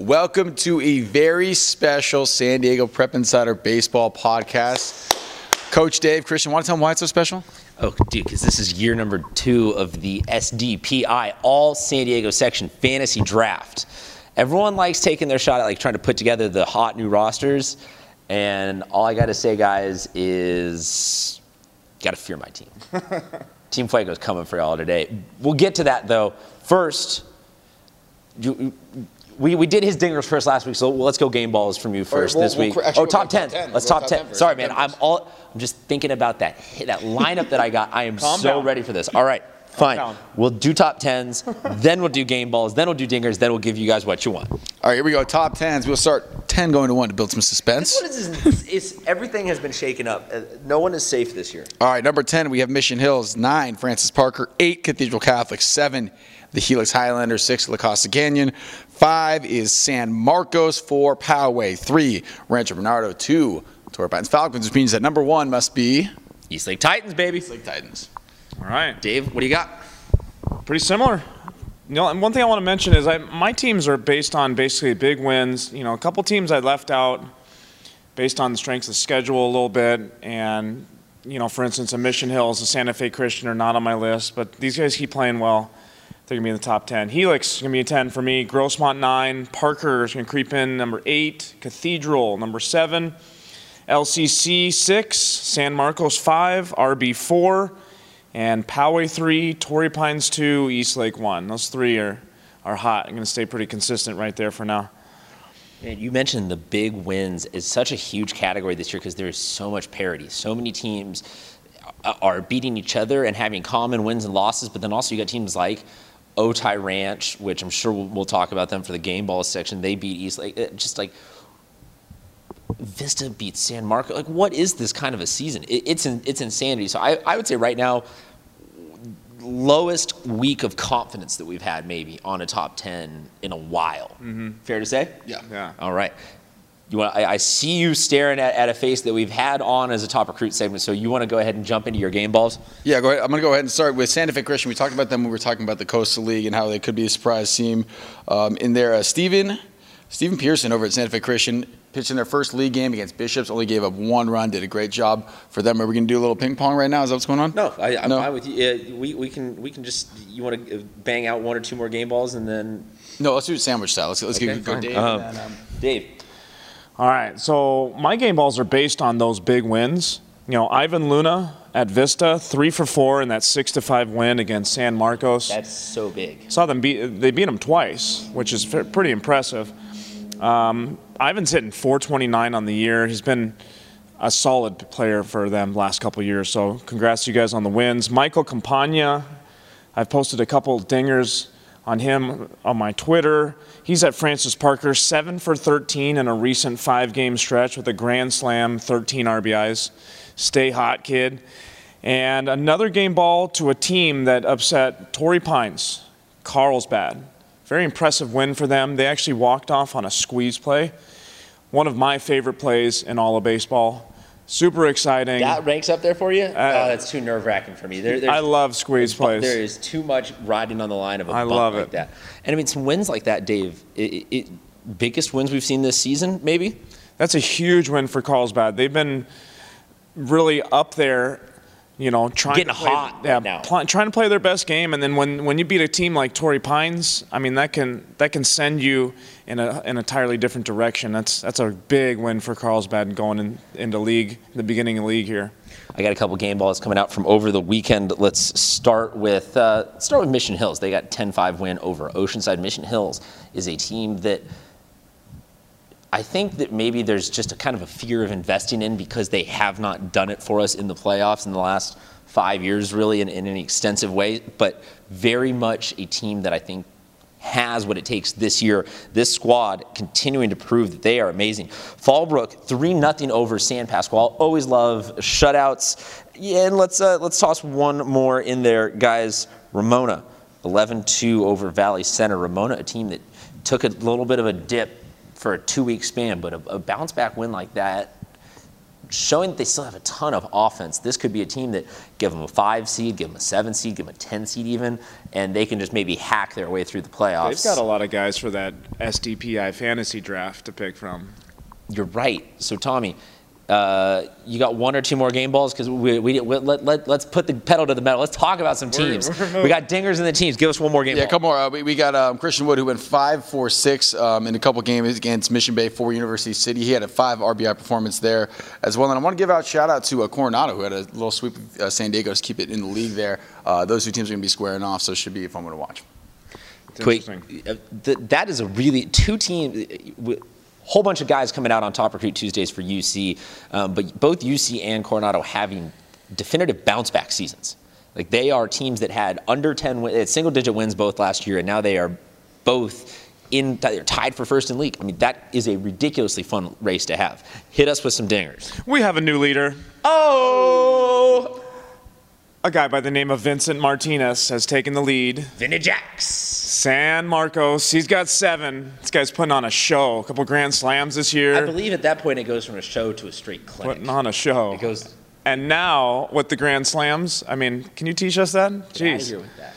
Welcome to a very special San Diego Prep Insider Baseball podcast. Coach Dave, Christian, want to tell them why it's so special? Oh, dude, because this is year number two of the SDPI All San Diego Section Fantasy Draft. Everyone likes taking their shot at like trying to put together the hot new rosters, and all I got to say, guys, is got to fear my team. team Fuego's coming for y'all today. We'll get to that though. First, you, we, we did his dingers first last week, so let's go game balls from you first we'll- this we'll week. actually oh, we'll top go top 10. 10. Let's We'll top go 10. 10 Sorry, man. I'm all. I'm just thinking about that that lineup that I got. I am Calm so down. ready for this. All right, fine. We'll do top tens, then we'll do game balls, then we'll do dingers, then we'll give you guys what you want. All right, here we go. Top tens. We'll start 10 going to 1 to build some suspense. What is this? It's, everything has been shaken up. Uh, No one is safe this year. All right, number 10, we have Mission Hills. 9, Francis Parker. 8, Cathedral Catholic. 7, the Helix Highlander. 6, La Costa Canyon. 5 is San Marcos. 4, Poway. 3, Rancho Bernardo. 2, Torrey Pines Falcons, which means that number 1 must be Eastlake Titans, baby. Lake Titans. All right, Dave, what do you got? pretty similar. You know, and one thing I want to mention is I, my teams are based on basically big wins. You know, a couple teams I left out based on the strengths of schedule a little bit, and you know, for instance, a Mission Hills, a Santa Fe Christian are not on my list, but these guys keep playing well. They're gonna be in the top ten. Helix is gonna be a ten for me. Grossmont nine. Parker is gonna creep in number eight. Cathedral number seven. LCC six. San Marcos five. RB four. And Poway three, Torrey Pines two, Eastlake one. Those three are, are hot. I'm going to stay pretty consistent right there for now. You mentioned the big wins is such a huge category this year because there is so much parity. So many teams uh, are beating each other and having common wins and losses, but then also you got teams like Otay Ranch, which I'm sure we'll, we'll talk about them for the game ball section. They beat Eastlake. It- Just like Vista beats San Marco. Like, what is this kind of a season? It, it's in, it's insanity. So I, I would say right now, lowest week of confidence that we've had maybe on a top 10 in a while. Mm-hmm. Fair to say? Yeah. Yeah. All right. You want? I, I see you staring at, at a face that we've had on as a top recruit segment. So you want to go ahead and jump into your game balls? Yeah, go ahead. I'm going to go ahead and start with Santa Fe Christian. We talked about them when we were talking about the Coastal League and how they could be a surprise team. Um, in there, uh, Steven, Steven Pearson over at Santa Fe Christian pitched in their first league game against Bishops, only gave up one run, did a great job for them. Are we going to do a little ping pong right now? Is that what's going on? No, I, I'm No. fine with you. Uh, we, we can we can just you want to bang out one or two more game balls and then No, let's do it sandwich style. Let's, let's Okay, get, go. Dave. Um, and then, um, Dave. All right. So my game balls are based on those big wins. You know, Ivan Luna at Vista, three for four in that six to five win against San Marcos. That's so big. Saw them beat. They beat them twice, which is pretty impressive. Um, Ivan's hitting 429 on the year. He's been a solid player for them last couple years. So congrats to you guys on the wins. Michael Campagna, I've posted a couple dingers on him on my Twitter. He's at Francis Parker, seven for 13 in a recent five-game stretch with a grand slam, 13 RBIs. Stay hot, kid. And another game ball to a team that upset Torrey Pines, Carlsbad. Very impressive win for them. They actually walked off on a squeeze play. One of my favorite plays in all of baseball. Super exciting. That ranks up there for you? Uh, oh, that's too nerve wracking for me. There, I love squeeze plays. There is too much riding on the line of a I bump love like it. that. And I mean, some wins like that, Dave. It, it, biggest wins we've seen this season, maybe. That's a huge win for Carlsbad. They've been really up there, you know, trying Getting to play, hot yeah, right now. pl- trying to play their best game. And then when, when you beat a team like Torrey Pines, I mean that can that can send you in a an entirely different direction. That's that's a big win for Carlsbad going in, into league, the beginning of league here. I got a couple game balls coming out from over the weekend. Let's start with uh, start with Mission Hills. They got 10-5 win over Oceanside. Mission Hills is a team that I think that maybe there's just a kind of a fear of investing in because they have not done it for us in the playoffs in the last five years, really, in, in an extensive way. But very much a team that I think has what it takes this year. This squad continuing to prove that they are amazing. Fallbrook three nothing over San Pasqual. Always love shutouts. Yeah, and let's uh, let's toss one more in there, guys. Ramona 11-2 over Valley Center. Ramona, a team that took a little bit of a dip for a two-week span, but a, a bounce back win like that showing that they still have a ton of offense. This could be a team that give them a five seed, give them a seven seed, give them a 10 seed even, and they can just maybe hack their way through the playoffs. They've got a lot of guys for that SDPI fantasy draft to pick from. You're right. So, Tommy, uh, you got one or two more game balls because we, we, we, let, let, let's put the pedal to the metal. Let's talk about some teams. We're, we're we got dingers in the teams. Give us one more game. Yeah, ball. a couple more. Uh, we, we got um, Christian Wood who went five, four, six um, in a couple games against Mission Bay for University City. He had a five RBI performance there as well. And I want to give out shout out to uh, Coronado who had a little sweep of uh, San Diego to keep it in the league there. Uh, those two teams are going to be squaring off, so it should be a fun one to watch. Wait, uh, that is a really two teams whole bunch of guys coming out on Top Recruit Tuesdays for UC, um, but both UC and Coronado having definitive bounce back seasons. Like they are teams that had under 10 win, single digit wins both last year, and now they are both in they're tied for first in league. I mean, that is a ridiculously fun race to have. Hit us with some dingers. We have a new leader. Oh! A guy by the name of Vincent Martinez has taken the lead. Vinny Jacks. San Marcos, he's got seven. This guy's putting on a show. A couple grand slams this year. I believe at that point it goes from a show to a straight clinic. Putting on a show. It goes. And now with the grand slams, I mean, can you teach us that? Jeez. that.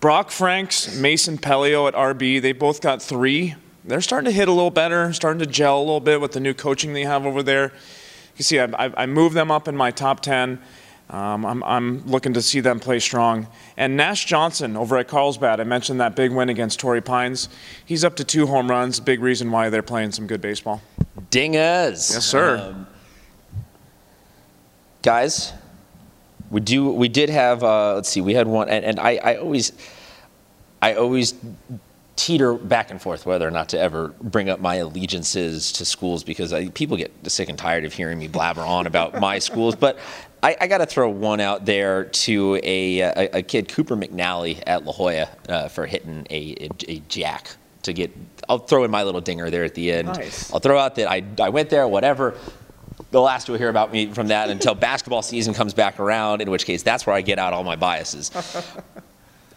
Brock Franks, Mason Pelio at RB, they both got three. They're starting to hit a little better, starting to gel a little bit with the new coaching they have over there. You can see, I, I, I moved them up in my top 10. Um, I'm, I'm, looking to see them play strong. And Nash Johnson over at Carlsbad, I mentioned that big win against Torrey Pines. He's up to two home runs. Big reason why they're playing some good baseball. Dingers. Yes, sir. Um, guys, we do. We did have. Uh, let's see. We had one, and, and I, I always, I always teeter back and forth whether or not to ever bring up my allegiances to schools because I, people get sick and tired of hearing me blabber on about my schools. But I, I got to throw one out there to a, a, a, kid, Cooper McNally at La Jolla, uh, for hitting a, a, a, jack to get. I'll throw in my little dinger there at the end. Nice. I'll throw out that I, I went there, whatever. The last you'll hear about me from that until basketball season comes back around, in which case that's where I get out all my biases.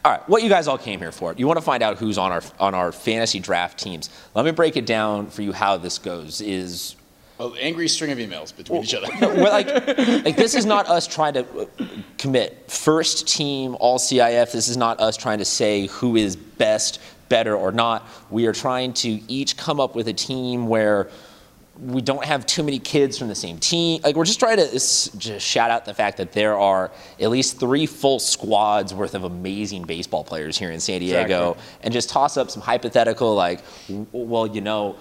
All right, what you guys all came here for? You want to find out who's on our on our fantasy draft teams. Let me break it down for you how this goes. Is an angry string of emails between well, each other. well, like, like this is not us trying to uh, commit first team all CIF. This is not us trying to say who is best, better, or not. We are trying to each come up with a team where we don't have too many kids from the same team. Like we're just trying to just shout out the fact that there are at least three full squads worth of amazing baseball players here in San Diego, exactly. and just toss up some hypothetical like, well, you know,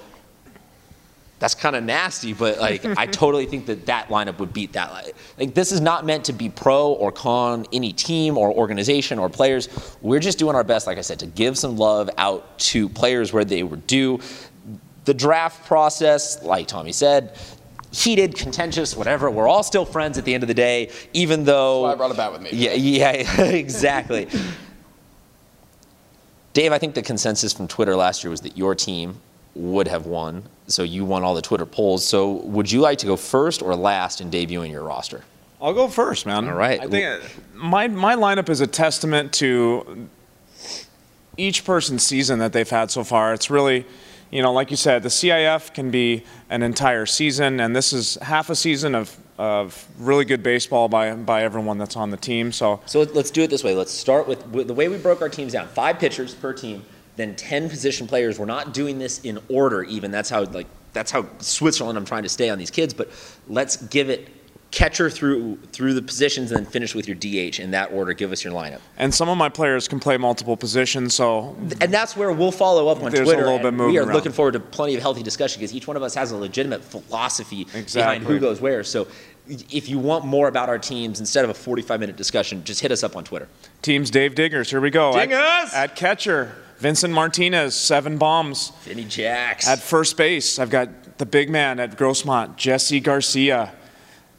that's kind of nasty, but like I totally think that that lineup would beat that. Like this is not meant to be pro or con any team or organization or players. We're just doing our best, like I said, to give some love out to players where they were due the draft process, like Tommy said, heated, contentious, whatever. We're all still friends at the end of the day, even though. That's why I brought it back with me. Yeah, yeah, exactly. Dave, I think the consensus from Twitter last year was that your team would have won. So you won all the Twitter polls. So would you like to go first or last in debuting your roster? I'll go first, man. All right. I think my my lineup is a testament to each person's season that they've had so far. It's really you know, like you said, the CIF can be an entire season, and this is half a season of, of really good baseball by, by everyone that's on the team. So, so let's do it this way. Let's start with, the way we broke our teams down: five pitchers per team, then ten position players. We're not doing this in order, even. That's how like that's how Switzerland. I'm trying to stay on these kids, but let's give it catcher through through the positions and then finish with your DH in that order. Give us your lineup. And some of my players can play multiple positions, so and that's where we'll follow up on There's Twitter. A little bit moving we are around. looking forward to plenty of healthy discussion because each one of us has a legitimate philosophy exactly. behind who goes where. So. If you want more about our teams instead of a 45 minute discussion, just hit us up on Twitter. Teams Dave Diggers. Here we go. Diggers At, at catcher, Vincent Martinez, seven bombs. Vinny Jacks. At first base, I've got the big man at Grossmont, Jesse Garcia.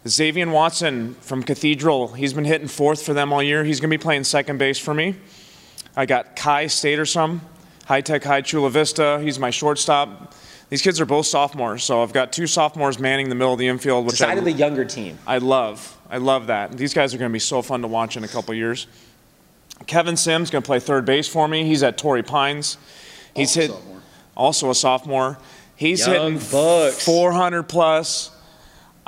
Xavier Watson from Cathedral, he's been hitting fourth for them all year. He's going to be playing second base for me. I got Kai Statersum, High Tech High Chula Vista. He's my shortstop. These kids are both sophomores, so I've got two sophomores manning the middle of the infield, which decidedly I, younger team. I love. I love that. These guys are going to be so fun to watch in a couple years. Kevin Sims going to play third base for me. He's at Torrey Pines. He's also hit sophomore. also a sophomore. He's Young hitting bucks. 400 plus.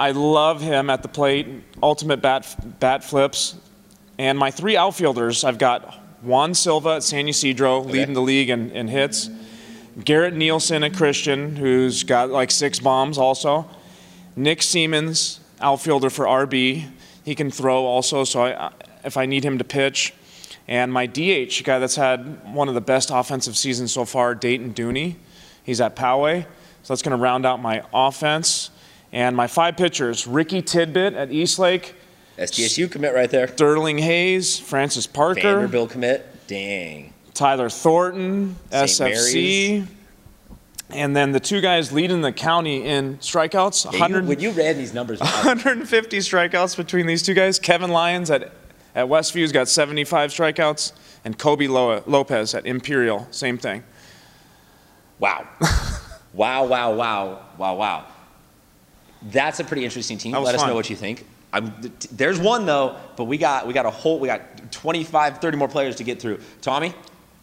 I love him at the plate, ultimate bat, bat flips. And my three outfielders, I've got Juan Silva at San Ysidro, okay. leading the league in, in hits. Garrett Nielsen at Christian, who's got like six bombs also. Nick Siemens, outfielder for RB. He can throw also, so I, if I need him to pitch. And my DH, guy that's had one of the best offensive seasons so far, Dayton Dooney. He's at Poway. So that's going to round out my offense. And my five pitchers Ricky Tidbit at Eastlake. SDSU commit right there. Sterling Hayes, Francis Parker. Vanderbilt commit. Dang. Tyler Thornton, St. SFC. Mary's. And then the two guys leading the county in strikeouts. Yeah, you, when you read these numbers, 150 strikeouts between these two guys. Kevin Lyons at, at Westview's got 75 strikeouts, and Kobe Lopez at Imperial, same thing. Wow. wow, wow, wow, wow, wow. That's a pretty interesting team. Let us know what you think. I'm, there's one though, but we got we got a whole we got 25, 30 more players to get through. Tommy,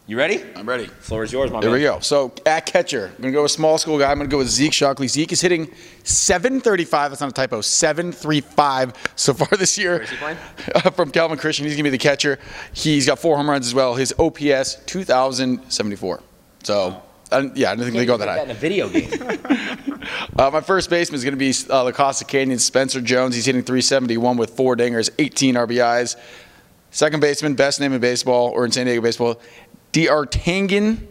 you ready? I'm ready. Floor is yours, my There man. we go. So at catcher, I'm gonna go with small school guy. I'm gonna go with Zeke Shockley. Zeke is hitting 735. That's not a typo. 735 so far this year. Where is he playing? From Calvin Christian. He's gonna be the catcher. He's got four home runs as well. His OPS 2,074. So. I yeah, I didn't think they go that high. That in a video game. uh, my first baseman is going to be uh, La Costa Canyon Spencer Jones. He's hitting 371 with four dingers, 18 RBIs. Second baseman, best name in baseball or in San Diego baseball, D'Artagnan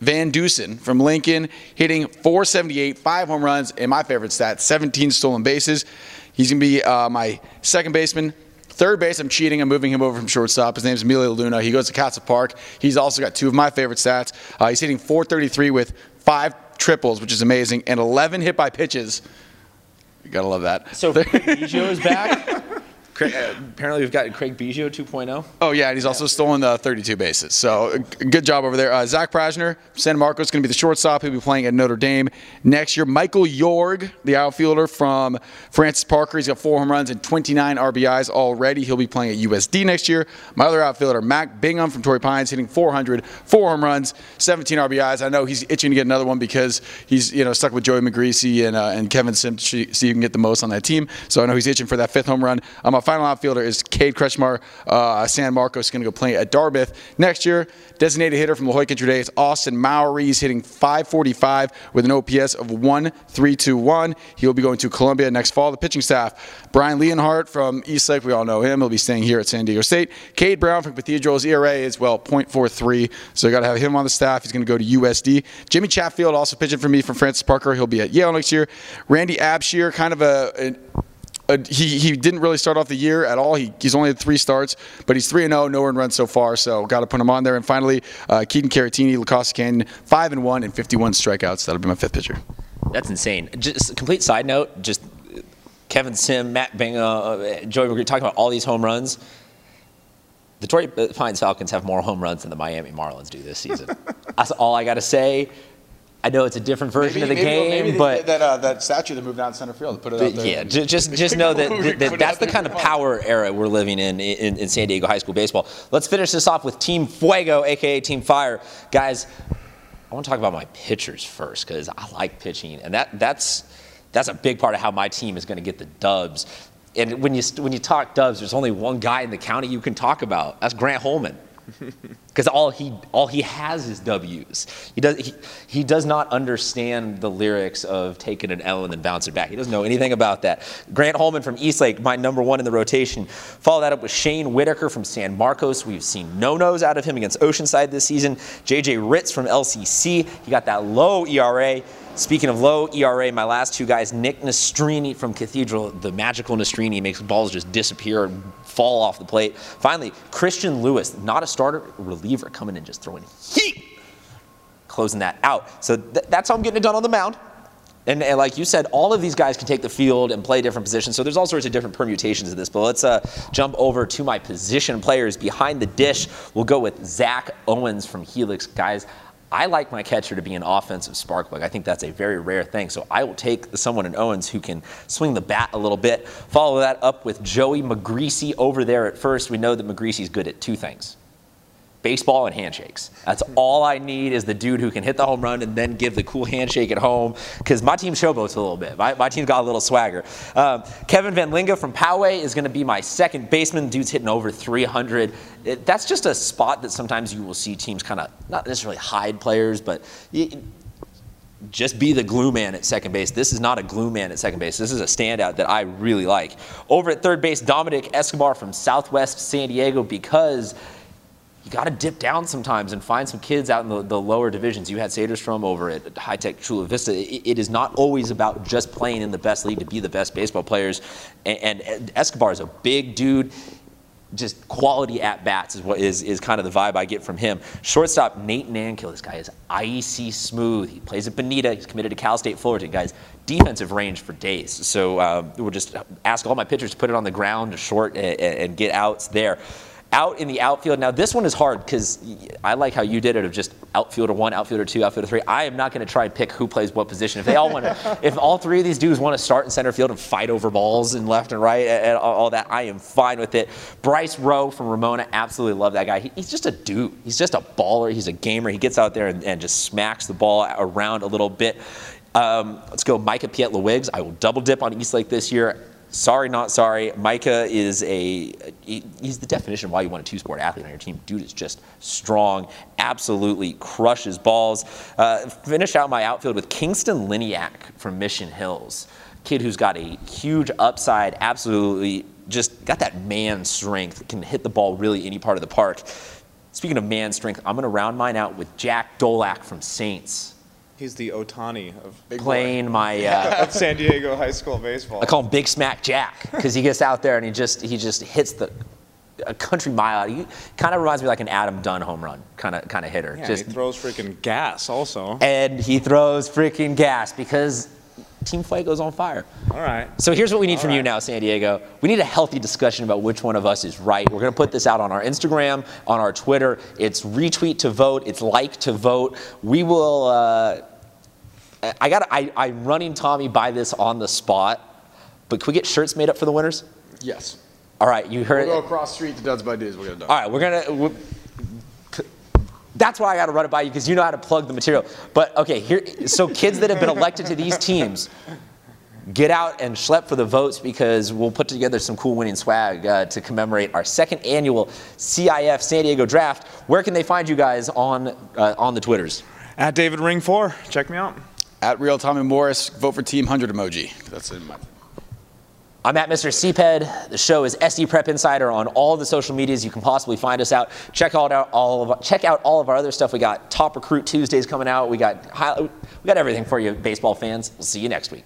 Van Dusen from Lincoln, hitting 478, five home runs, and my favorite stat, 17 stolen bases. He's going to be uh, my second baseman. Third base, I'm cheating. I'm moving him over from shortstop. His name's Emilio Luna. He goes to Castle Park. He's also got two of my favorite stats. Uh, he's hitting 433 with five triples, which is amazing, and 11 hit by pitches. You gotta love that. So Biggio is back. Craig, uh, apparently, we've got Craig Biggio 2.0. Oh yeah, and he's also stolen the 32 bases. So good job over there. Uh, Zach Prajsner, San Marcos, going to be the shortstop. He'll be playing at Notre Dame next year. Michael Yorg, the outfielder from Francis Parker, he's got four home runs and 29 RBIs already. He'll be playing at USD next year. My other outfielder, Mac Bingham from Torrey Pines, hitting 400, four home runs, 17 RBIs. I know he's itching to get another one because he's you know stuck with Joey McGreasy and uh, and Kevin Sims see who can get the most on that team. So I know he's itching for that fifth home run. I'm a final outfielder is Cade Kretschmar. Uh, San Marcos going to go play at Dartmouth next year. Designated hitter from La Jolla Country Day is Austin Mowry. He's hitting 545 with an OPS of 1.321. He'll be going to Columbia next fall. The pitching staff, Brian Leonhardt from Eastlake, we all know him. He'll be staying here at San Diego State. Cade Brown from Cathedral's ERA is, well, 0.43, so you got to have him on the staff. He's going to go to USD. Jimmy Chatfield also pitching for me from Francis Parker. He'll be at Yale next year. Randy Abshir, kind of a, a uh, he, he didn't really start off the year at all. He, he's only had three starts, but he's 3 0, no one run so far, so got to put him on there. And finally, uh, Keaton Caratini, La Costa Canyon, 5 and 1 and 51 strikeouts. That'll be my fifth pitcher. That's insane. Just complete side note, just Kevin Sim, Matt Bingham, uh, Joey McGree talking about all these home runs. The Torrey Pines Falcons have more home runs than the Miami Marlins do this season. That's all I got to say. I know it's a different version maybe, of the game, but that uh, that statue that moved out in center field, put it out there. Yeah, just just know that, that, that that's the kind of power era we're living in, in in San Diego high school baseball. Let's finish this off with Team Fuego, aka Team Fire, guys. I want to talk about my pitchers first because I like pitching, and that that's that's a big part of how my team is going to get the dubs. And when you when you talk dubs, there's only one guy in the county you can talk about. That's Grant Holman because all he all he has is W's. He does he, he does not understand the lyrics of taking an L and then bouncing back. He doesn't know anything about that. Grant Holman from Eastlake, my number one in the rotation. Follow that up with Shane Whitaker from San Marcos. We've seen no nos out of him against Oceanside this season. JJ Ritz from LCC. He got that low ERA. Speaking of low ERA, my last two guys, Nick Nastrini from Cathedral, the magical Nastrini makes balls just disappear fall off the plate. Finally, Christian Lewis, not a starter, reliever, coming in just throwing heat, closing that out. So th- that's how I'm getting it done on the mound. And, and, like you said, all of these guys can take the field and play different positions. So there's all sorts of different permutations of this. But let's uh, jump over to my position players behind the dish. We'll go with Zach Owens from Helix. Guys, I like my catcher to be an offensive spark plug. I think that's a very rare thing. So I will take someone in Owens who can swing the bat a little bit. Follow that up with Joey McGreasy over there at first. We know that McGreasy's good at two things baseball and handshakes. That's all I need is the dude who can hit the home run and then give the cool handshake at home. Because my team showboats a little bit. My, my team's got a little swagger. Um, Kevin Van Linga from Poway is going to be my second baseman. Dude's hitting over 300. It, that's just a spot that sometimes you will see teams kind of not necessarily hide players, but. You, just be the glue man at second base. This is not a glue man at second base. This is a standout that I really like. Over at third base, Dominic Escobar from Southwest San Diego because you got to dip down sometimes and find some kids out in the, the lower divisions. You had Saderstrom over at High Tech Chula Vista. It, it is not always about just playing in the best league to be the best baseball players. And, and Escobar is a big dude just quality at bats is what is, is kind of the vibe I get from him. Shortstop Nate Nankil, this guy is icy smooth. He plays at Bonita. He's committed to Cal State Fullerton. Guys, defensive range for days. So um, we'll just ask all my pitchers to put it on the ground, short, and, and get outs there out in the outfield. Now, this one is hard because I like how you did it of just outfielder one, outfielder two, outfielder three. I am not going to try and pick who plays what position. If they all want to, if all three of these dudes want to start in center field and fight over balls and left and right and all that, I am fine with it. Bryce Rowe from Ramona, absolutely love that guy. He, he's just a dude. He's just a baller. He's a gamer. He gets out there and, and just smacks the ball around a little bit. Um, let's go Micah Pietila-Wiggs. I will double dip on Eastlake this year sorry, not sorry. Micah is a he's the definition of why you want a two-sport athlete on your team. Dude is just strong, absolutely crushes balls. Uh, finish out my outfield with Kingston Liniak from Mission Hills, kid who's got a huge upside, absolutely just got that man strength, can hit the ball really any part of the park. Speaking of man strength, I'm going to round mine out with Jack Dolak from Saints. He's the Ohtani of Big playing boy. my uh, of San Diego high school baseball. I call him Big Smack Jack because he gets out there and he just he just hits the a country mile out. He kind of reminds me of like an Adam Dunn home run kind of kind of hitter. Yeah, just, he throws freaking gas also. And he throws freaking gas because Team Fuego's on fire. All right. So here's what we need All from right. you now, San Diego. We need a healthy discussion about which one of us is right. We're going to put this out on our Instagram, on our Twitter. It's retweet to vote. It's like to vote. We will. Uh, I got. I, I'm running Tommy by this on the spot. But can we get shirts made up for the winners? Yes. All right, you heard. We'll go across street to Duds by Dudes. We're gonna do. All right, we're gonna. We're, that's why I got to run it by you because you know how to plug the material. But okay, here. So kids that have been elected to these teams, get out and schlep for the votes because we'll put together some cool winning swag uh, to commemorate our second annual CIF San Diego Draft. Where can they find you guys on uh, on the Twitters? At David Ring Four. Check me out. At Real Tommy Morris. Vote for Team Hundred emoji. That's it. I'm at Mr. CPED. The show is SD Prep Insider on all the social medias you can possibly find us out. Check out all of check out all of our other stuff. We got Top Recruit Tuesdays coming out. We got we got everything for you, baseball fans. We'll see you next week.